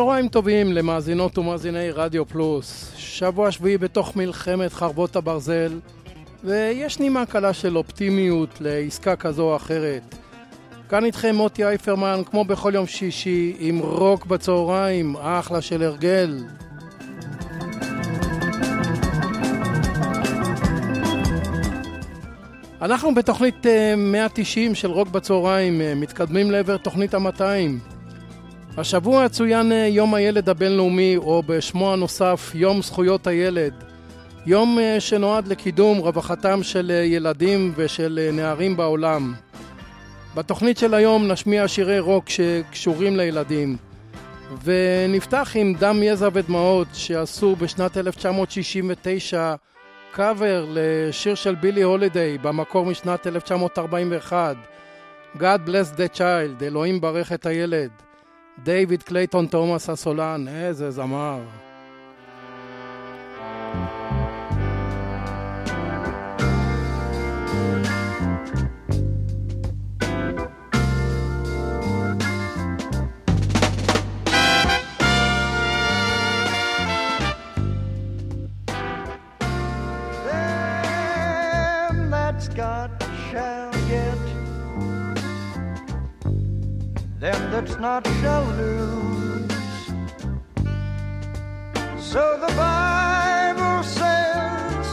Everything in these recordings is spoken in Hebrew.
צהריים טובים למאזינות ומאזיני רדיו פלוס. שבוע שביעי בתוך מלחמת חרבות הברזל, ויש נימה קלה של אופטימיות לעסקה כזו או אחרת. כאן איתכם מוטי אייפרמן, כמו בכל יום שישי, עם רוק בצהריים, אחלה של הרגל. אנחנו בתוכנית 190 של רוק בצהריים, מתקדמים לעבר תוכנית ה-200. השבוע צוין יום הילד הבינלאומי, או בשמו הנוסף יום זכויות הילד. יום שנועד לקידום רווחתם של ילדים ושל נערים בעולם. בתוכנית של היום נשמיע שירי רוק שקשורים לילדים. ונפתח עם דם, יזע ודמעות שעשו בשנת 1969 קאבר לשיר של בילי הולידיי במקור משנת 1941 God bless the child, אלוהים ברך את הילד דיוויד קלייטון תומאס הסולן, איזה זמר Them that's got shall get, them that's not shall lose. So the Bible says,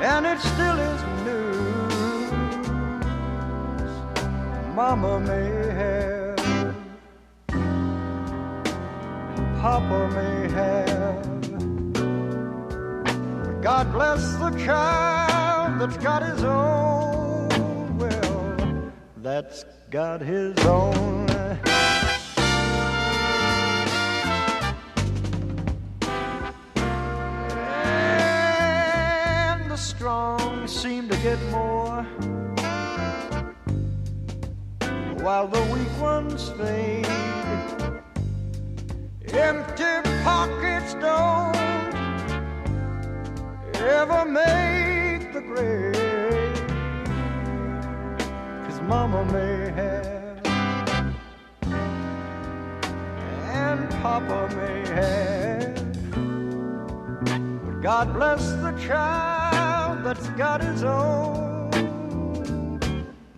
and it still is news. Mama may have, and Papa may have. God bless the child that's got his own. Well, that's got his own. And the strong seem to get more while the weak ones fade. Empty pockets don't ever make the grade. Mama may have, and papa may have. But God bless the child that's got his own.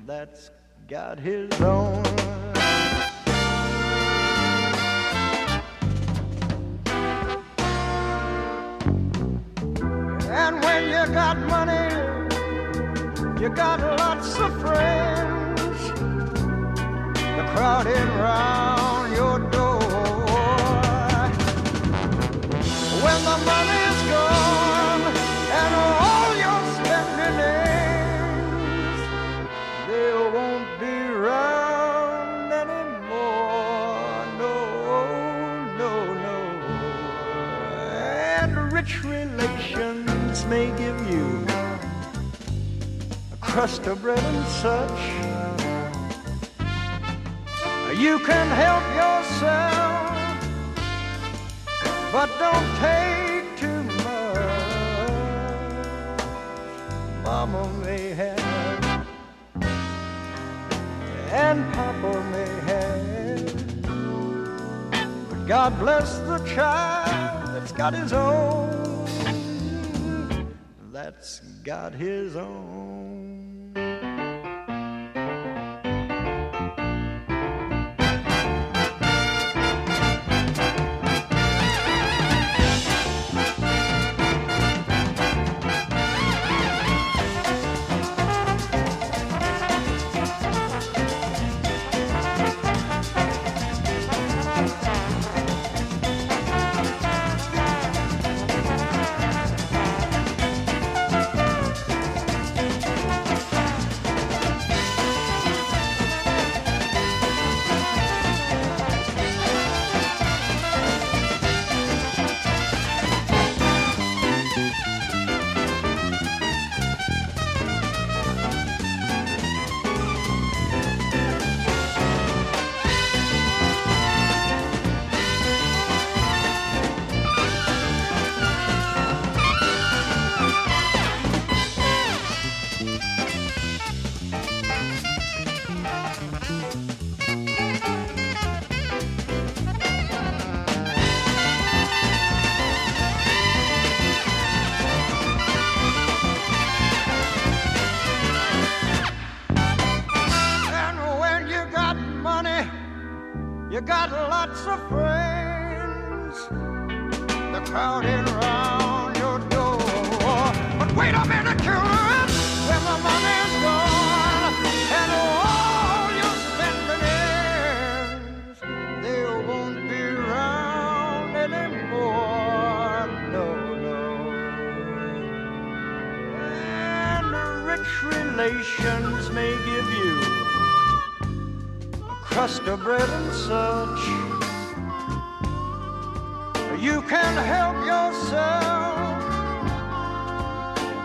That's got his own. And when you got money, you got lots of friends. They're round your door. When the money's gone and all your spending ends, they won't be round anymore. No, no, no. And rich relations may give you a crust of bread and such. You can help yourself, but don't take too much. Mama may have, and Papa may have. But God bless the child that's got his own. That's got his own. You got lots of friends. They're crowding around your door. But wait a minute, children. When the money's gone and all your spending ends, they won't be around anymore. No, no. And rich relations may give you crust of bread and such. You can help yourself,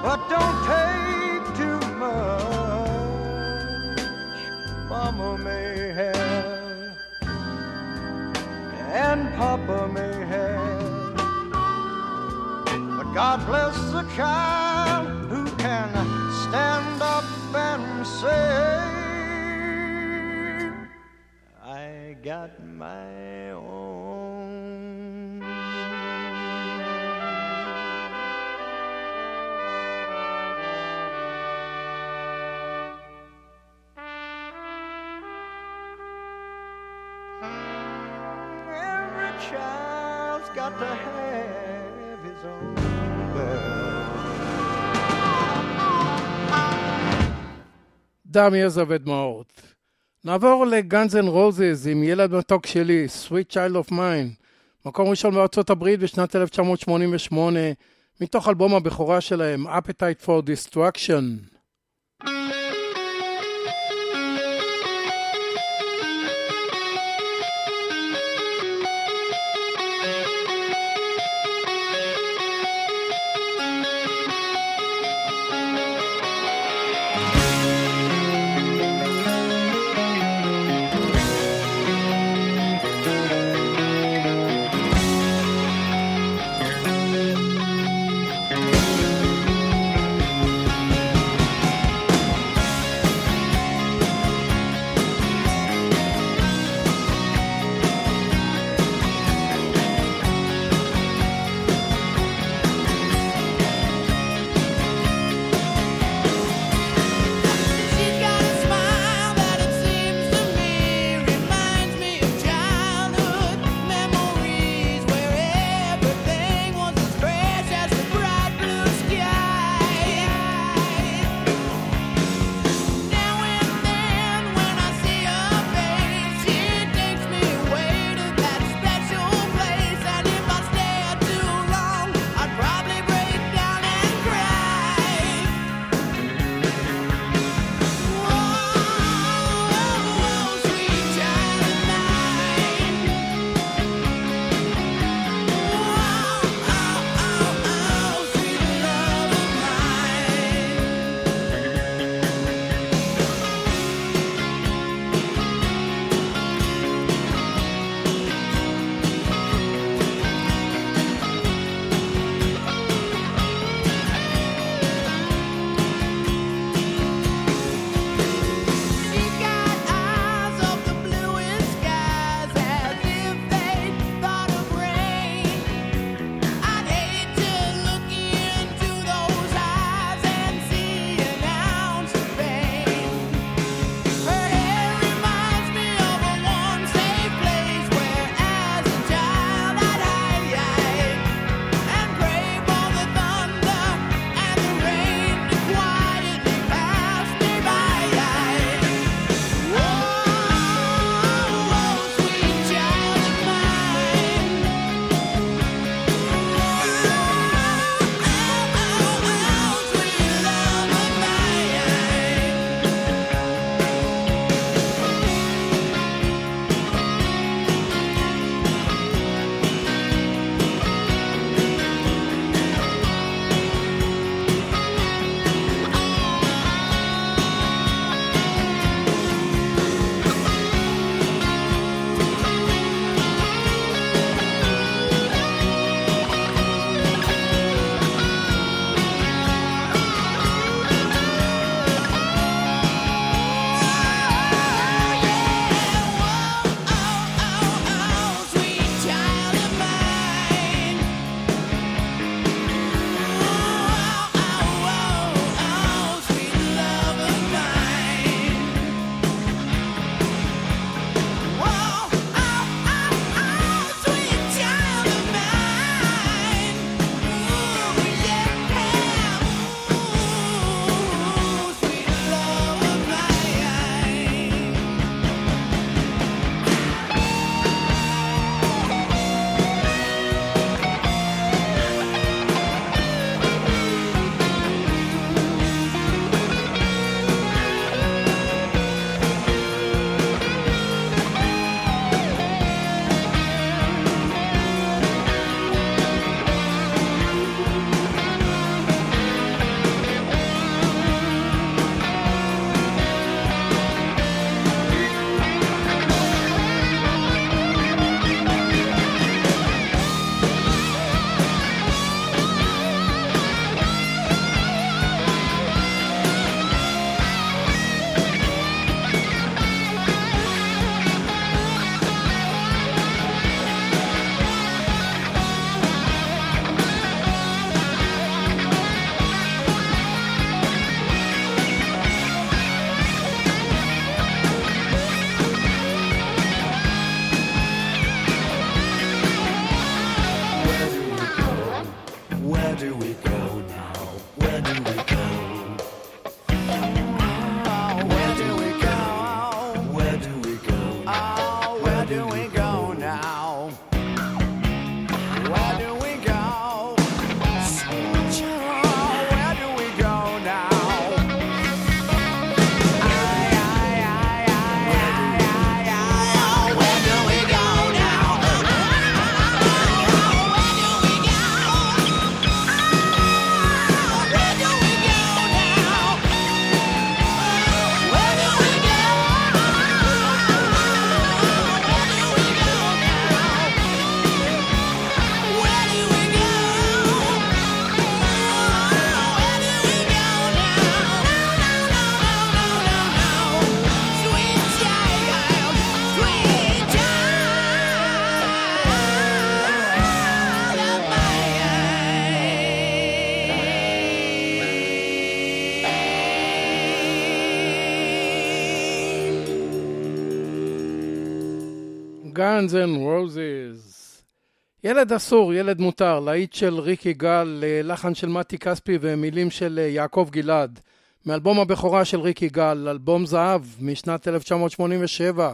but don't take too much. Mama may have, and Papa may have, but God bless the child who can stand up and say, got my own. Every child's got to have his own bell. דם, יזע ודמעות. נעבור לגאנז אנד רוזז עם ילד מתוק שלי, Sweet Child of Mine, מקום ראשון בארצות הברית בשנת 1988, מתוך אלבום הבכורה שלהם, Appetite for Destruction. Guns and Roses. ילד אסור, ילד מותר, להיט של ריקי גל, לחן של מתי כספי ומילים של יעקב גלעד. מאלבום הבכורה של ריקי גל, אלבום זהב משנת 1987.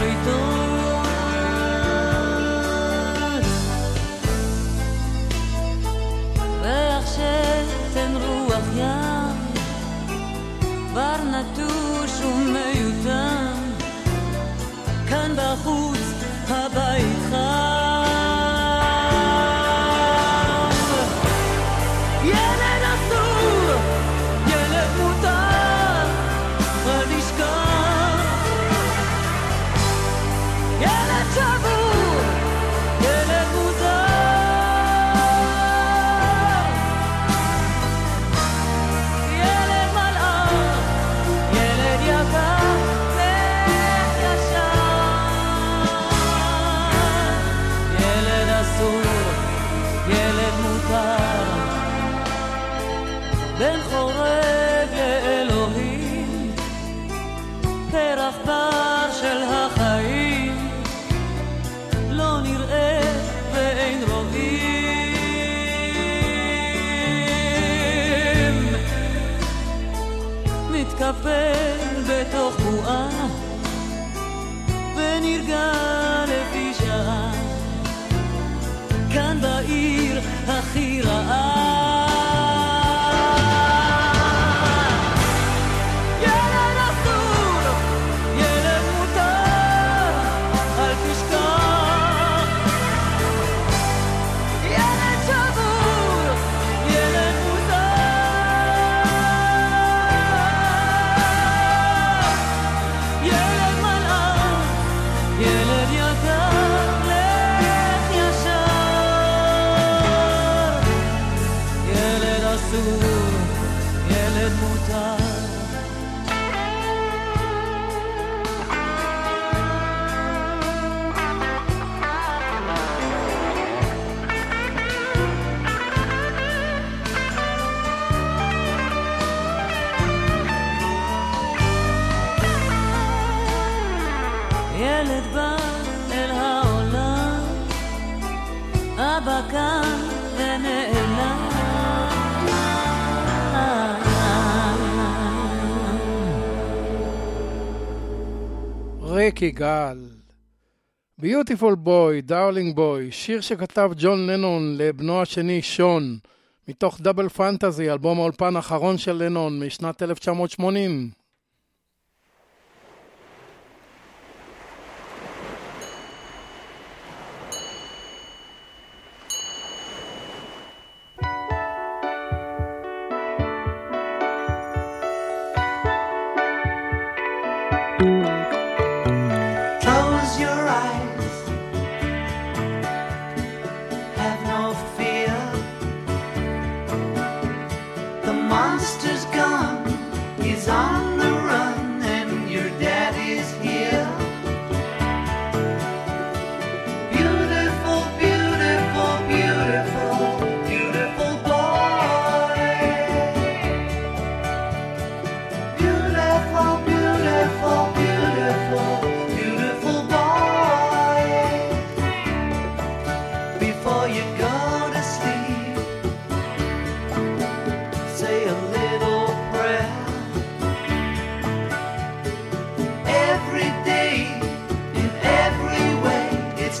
ריקי גל. ביוטיפול בוי, דארלינג בוי, שיר שכתב ג'ון לנון לבנו השני שון, מתוך דאבל פנטזי, אלבום האולפן האחרון של לנון משנת 1980.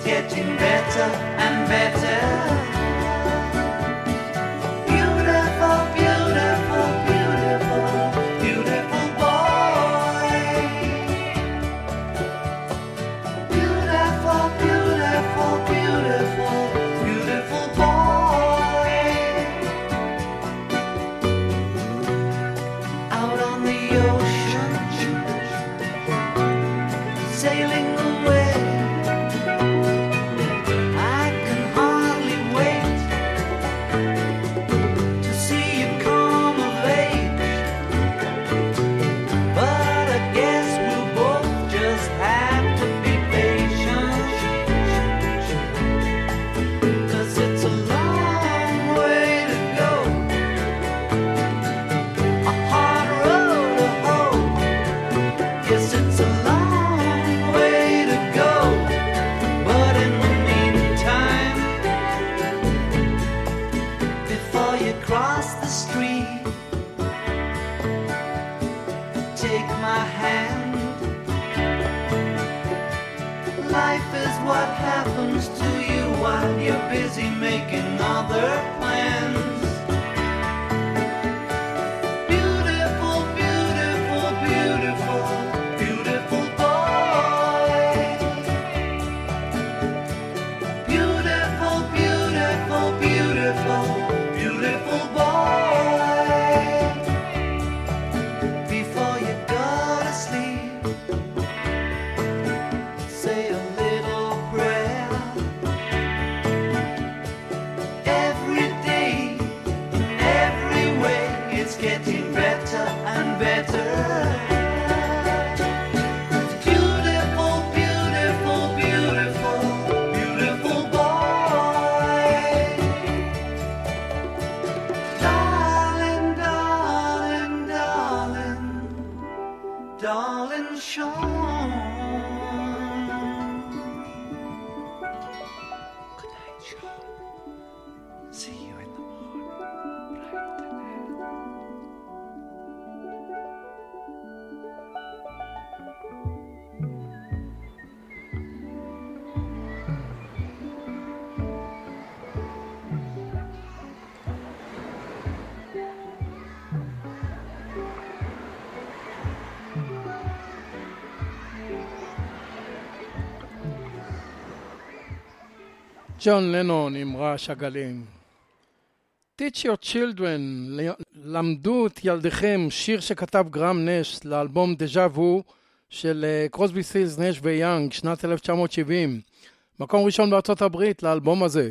It's getting better and better. It's getting better ג'ון לנון עם רעש הגלים. Teach your children, למדו את ילדיכם, שיר שכתב גרם נש לאלבום דז'ה וו של קרוסבי סילס נש ויאנג, שנת 1970. מקום ראשון בארצות הברית לאלבום הזה.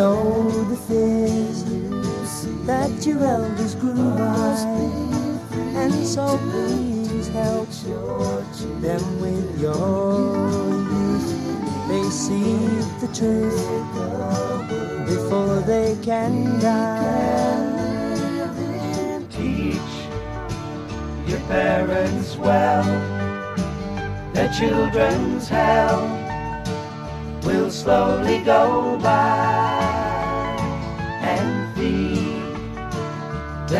Know the fears that your elders grew by. And so please help them with your youth. They see the truth before they can die. Teach your parents well, their children's hell will slowly go by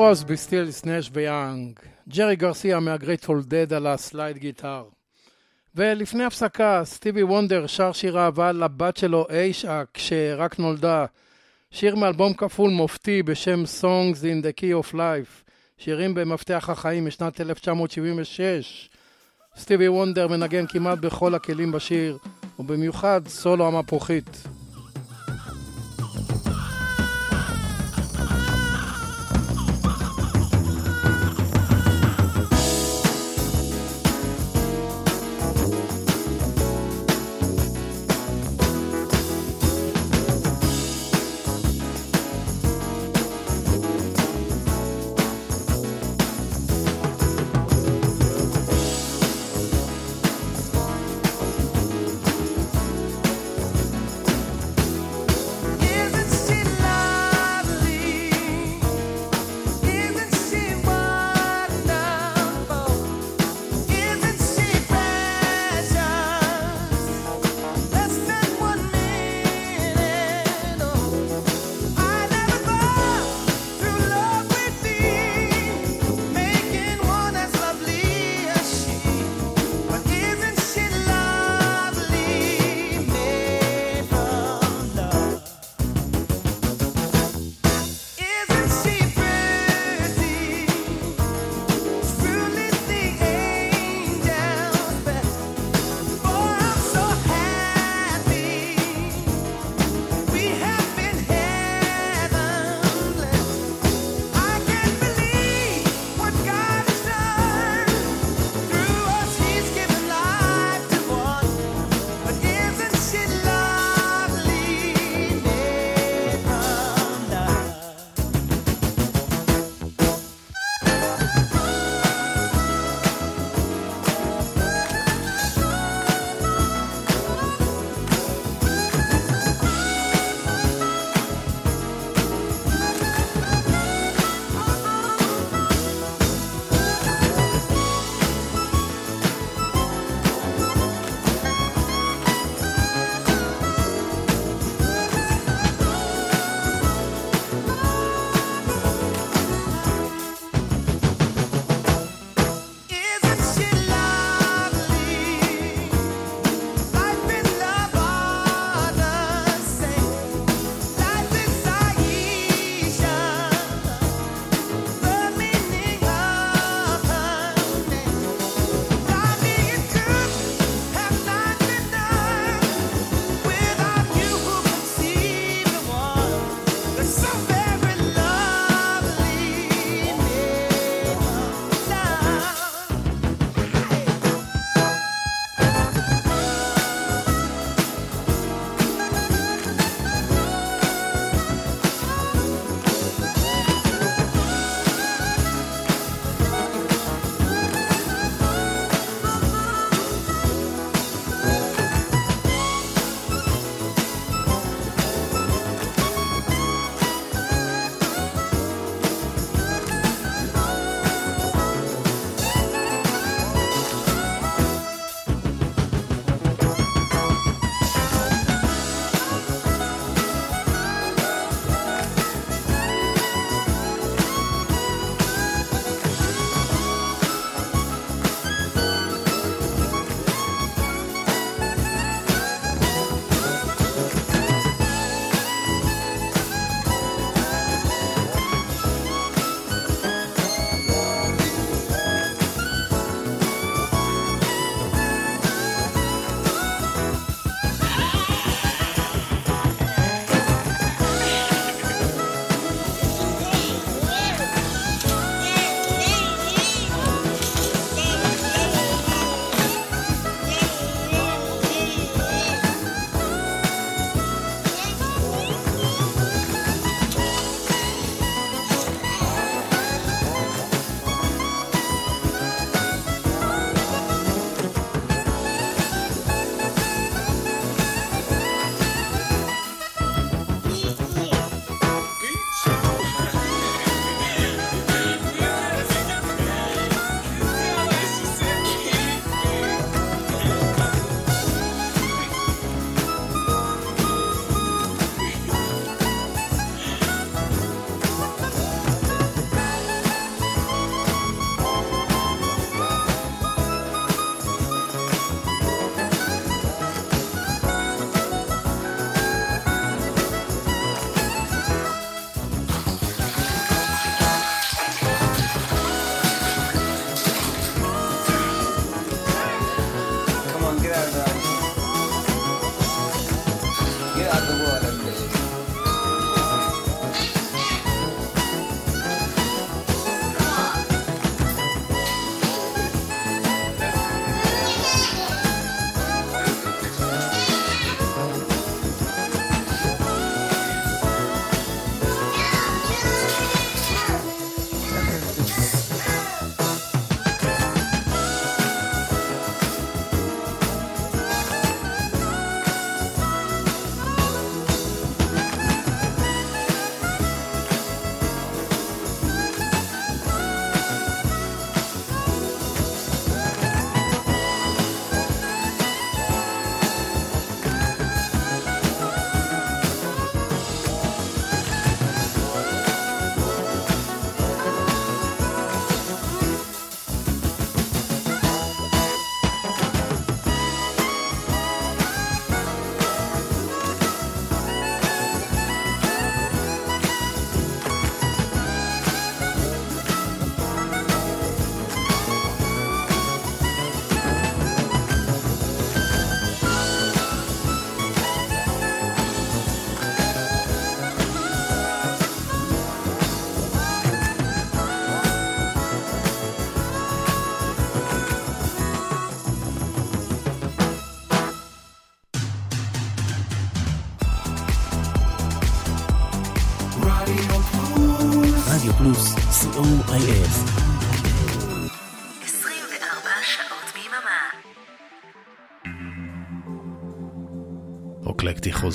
קרוסבי, סטילס, נש ויאנג. ג'רי גרסיה מהגרייטפול דד על ה slide guitar. ולפני הפסקה, סטיבי וונדר שר שיר אהבה לבת שלו איישה כשרק נולדה, שיר מאלבום כפול מופתי בשם Songs in the Key of Life, שירים במפתח החיים משנת 1976. סטיבי וונדר מנגן כמעט בכל הכלים בשיר, ובמיוחד סולו המפוחית.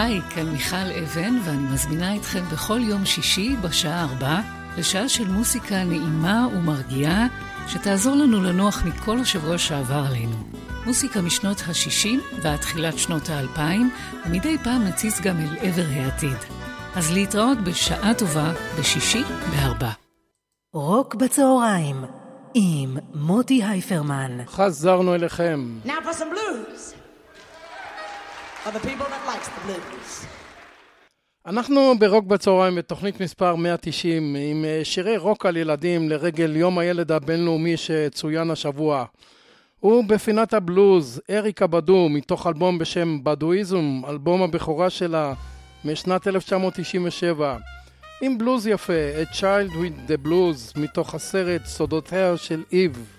היי, כאן מיכל אבן, ואני מזמינה אתכם בכל יום שישי בשעה ארבע לשעה של מוסיקה נעימה ומרגיעה, שתעזור לנו לנוח מכל השבוע שעבר עלינו. מוסיקה משנות ה-60 ועד תחילת שנות ה-2000, ומדי פעם נציץ גם אל עבר העתיד. אז להתראות בשעה טובה בשישי בארבע. רוק בצהריים עם מוטי הייפרמן. חזרנו אליכם. Now for some blues. אנחנו ברוק בצהריים בתוכנית מספר 190 עם אה, שירי רוק על ילדים לרגל יום הילד הבינלאומי שצוין השבוע. ובפינת הבלוז, אריקה בדו מתוך אלבום בשם בדואיזם, אלבום הבכורה שלה משנת 1997. עם בלוז יפה, A Child with the Blues מתוך הסרט סודותיה של איב.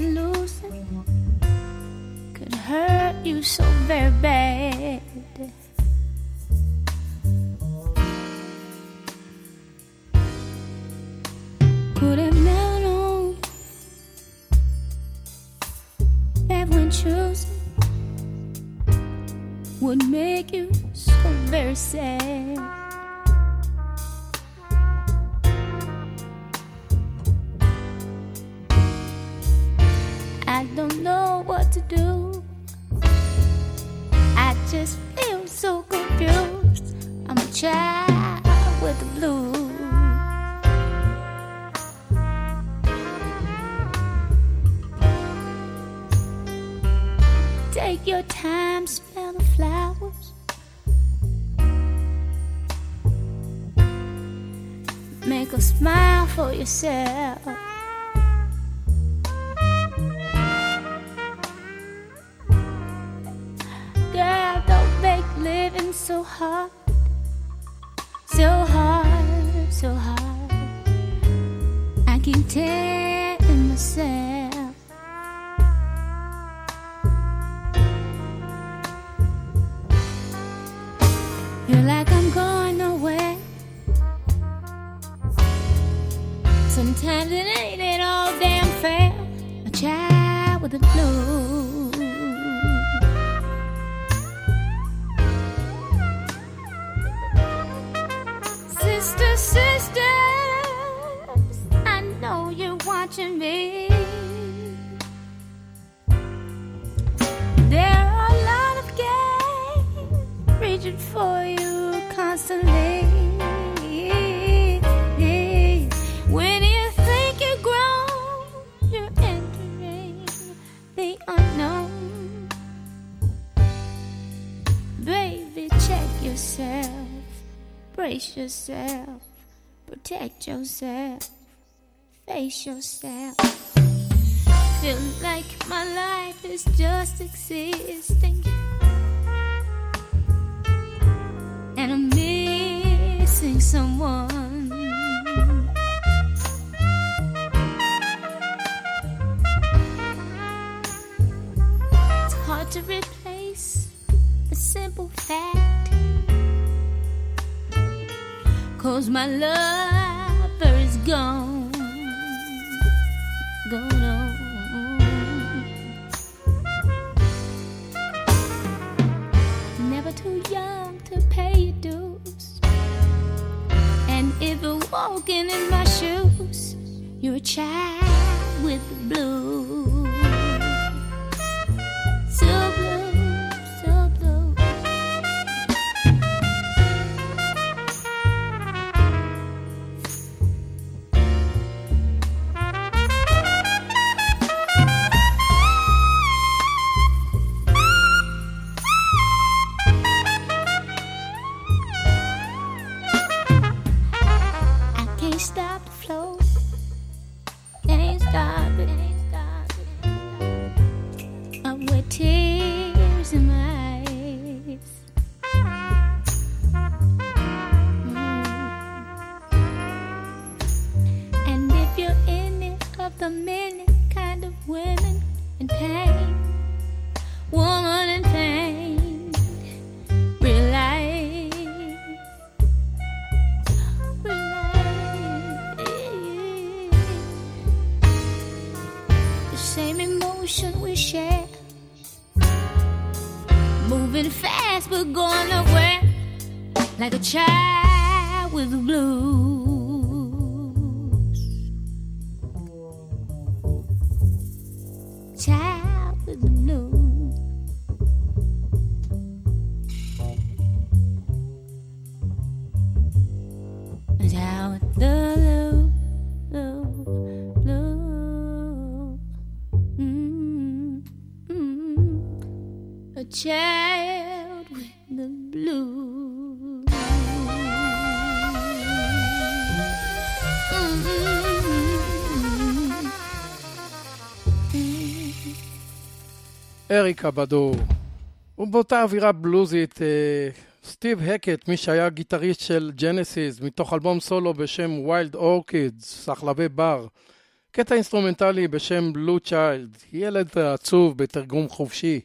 That losing could hurt you so very bad. Could have never known that when choosing would make you so very sad. I don't know what to do. I just feel so confused. I'm a child with the blues. Take your time, smell the flowers. Make a smile for yourself. so hot yourself, protect yourself, face yourself. Feel like my life is just existing, and I'm missing someone. my love. Child with the blues. אריקה באדו. ובאותה אווירה בלוזית, אה, סטיב הקט, מי שהיה גיטריסט של ג'נסיס, מתוך אלבום סולו בשם Wild Orchids, סחלבי בר. קטע אינסטרומנטלי בשם Blue Child, ילד עצוב בתרגום חופשי.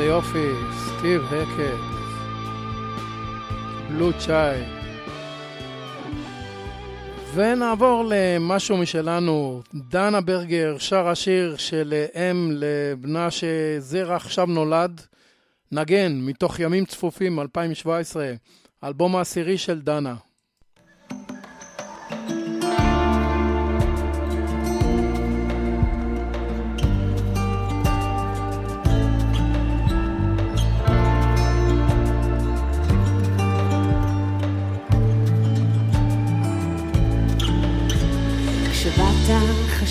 איזה יופי, סטיב הקט, בלו צ'יי. ונעבור למשהו משלנו. דנה ברגר שרה שיר של אם לבנה שזרע עכשיו נולד. נגן, מתוך ימים צפופים, 2017, אלבום העשירי של דנה.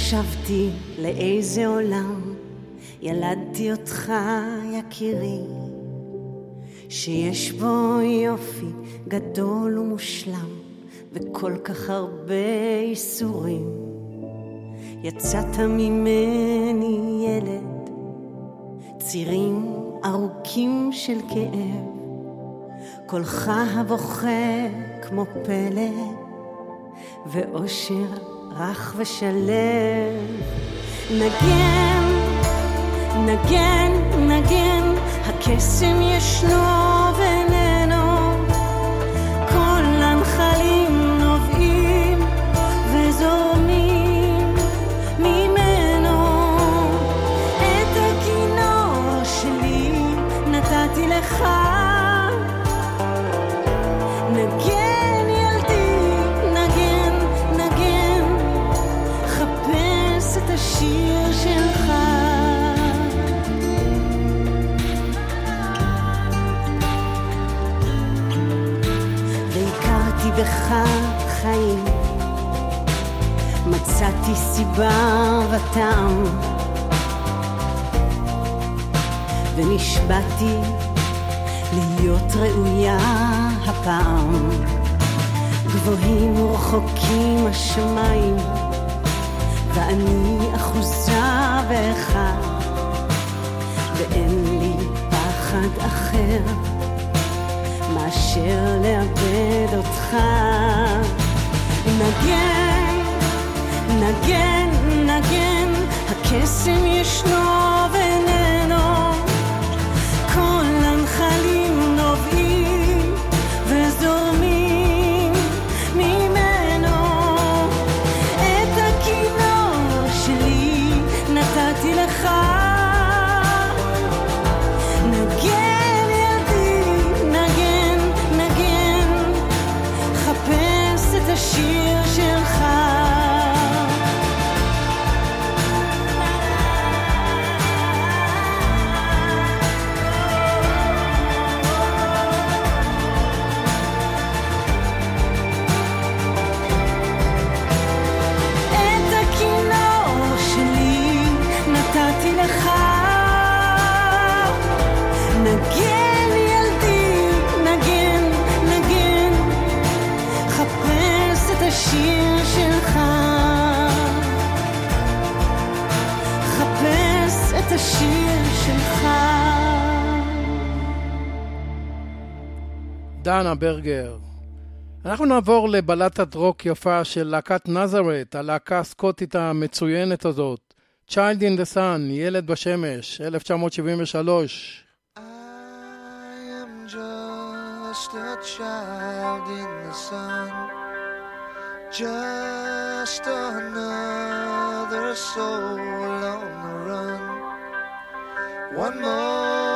חשבתי לאיזה עולם ילדתי אותך, יקירי, שיש בו יופי גדול ומושלם וכל כך הרבה ייסורים. יצאת ממני ילד, צירים ארוכים של כאב, קולך הבוכה כמו פלא, ואושר רך ושלם. נגן, נגן, נגן, הקסם ישנו בך חיים. מצאתי סיבה וטעם, ונשבעתי להיות ראויה הפעם. גבוהים ורחוקים השמיים, ואני אחוזה בך, ואין לי פחד אחר. מאשר לאבד אותך. נגן, נגן, נגן, הקסם ישנו דנה ברגר. אנחנו נעבור לבלטת רוק יפה של להקת נזרת, הלהקה הסקוטית המצוינת הזאת. Child in the Sun, ילד בשמש, 1973. I am just a child in the sun Just another soul on the run One more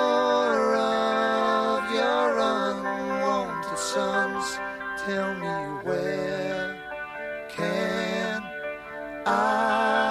Tell me where can I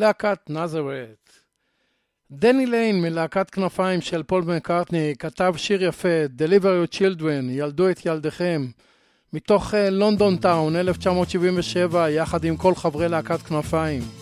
להקת נזרת. דני ליין מלהקת כנפיים של פול מקארטני כתב שיר יפה, Deliver your children, ילדו את ילדיכם, מתוך London Town 1977, יחד עם כל חברי להקת כנפיים.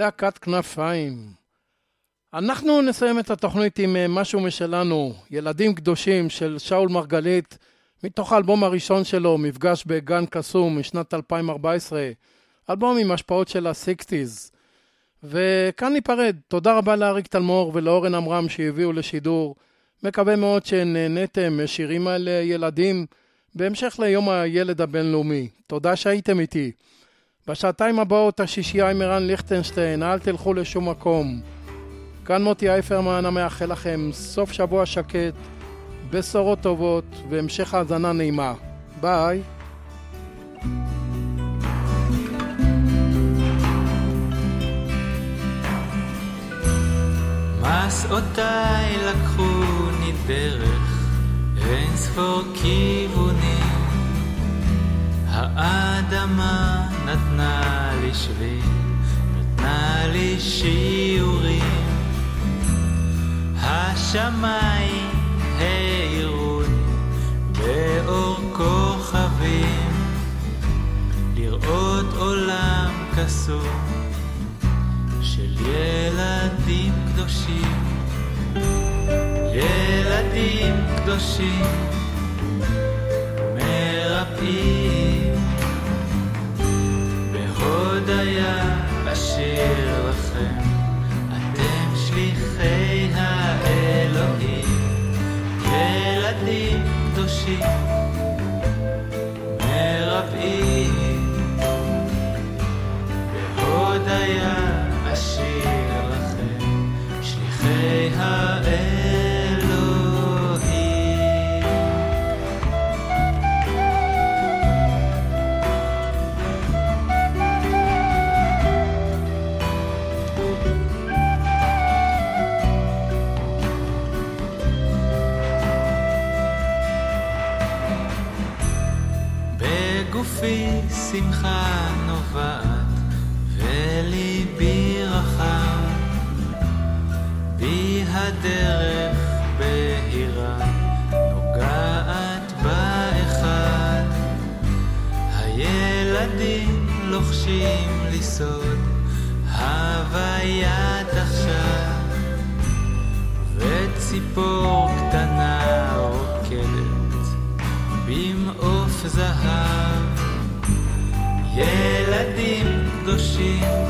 להקת כנפיים. אנחנו נסיים את התוכנית עם אה, משהו משלנו, ילדים קדושים של שאול מרגלית, מתוך האלבום הראשון שלו, מפגש בגן קסום משנת 2014, אלבום עם השפעות של ה-60's. וכאן ניפרד. תודה רבה לאריק תלמור ולאורן עמרם שהביאו לשידור. מקווה מאוד שנהניתם משירים על ילדים בהמשך ליום הילד הבינלאומי. תודה שהייתם איתי. בשעתיים הבאות השישייה עם ערן ליכטנשטיין, אל תלכו לשום מקום. כאן מוטי אייפרמן המאחל לכם סוף שבוע שקט בשורות טובות והמשך האזנה נעימה. ביי. מסעותיי לקחוני דרך אין ספור כיוונים האדמה נתנה לי שביל, נתנה לי שיעורים. השמיים האירוני באור כוכבים. לראות עולם קסום של ילדים קדושים. ילדים קדושים מרפאים בהודיה אשיר לכם. אתם שליחי האלוהים ילדים קדושים מרפאים. בהודיה אשיר לכם שליחי האלוהים בי הדרך בהירה נוגעת באחד. הילדים לוחשים לי סוד הוויית עכשיו וציפור קטנה רוקדת במעוף זהב. ילדים קדושים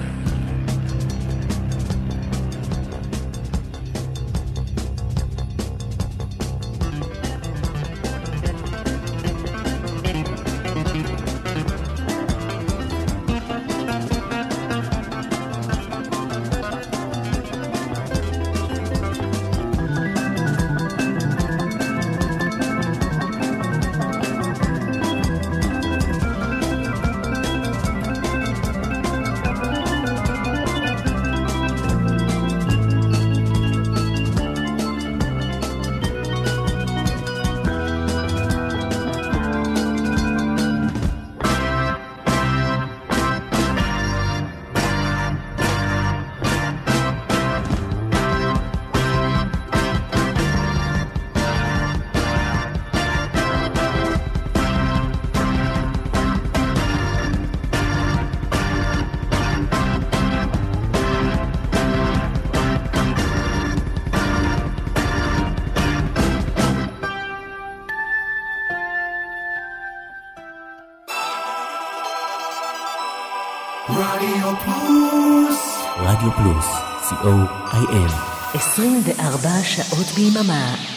24 שעות ביממה.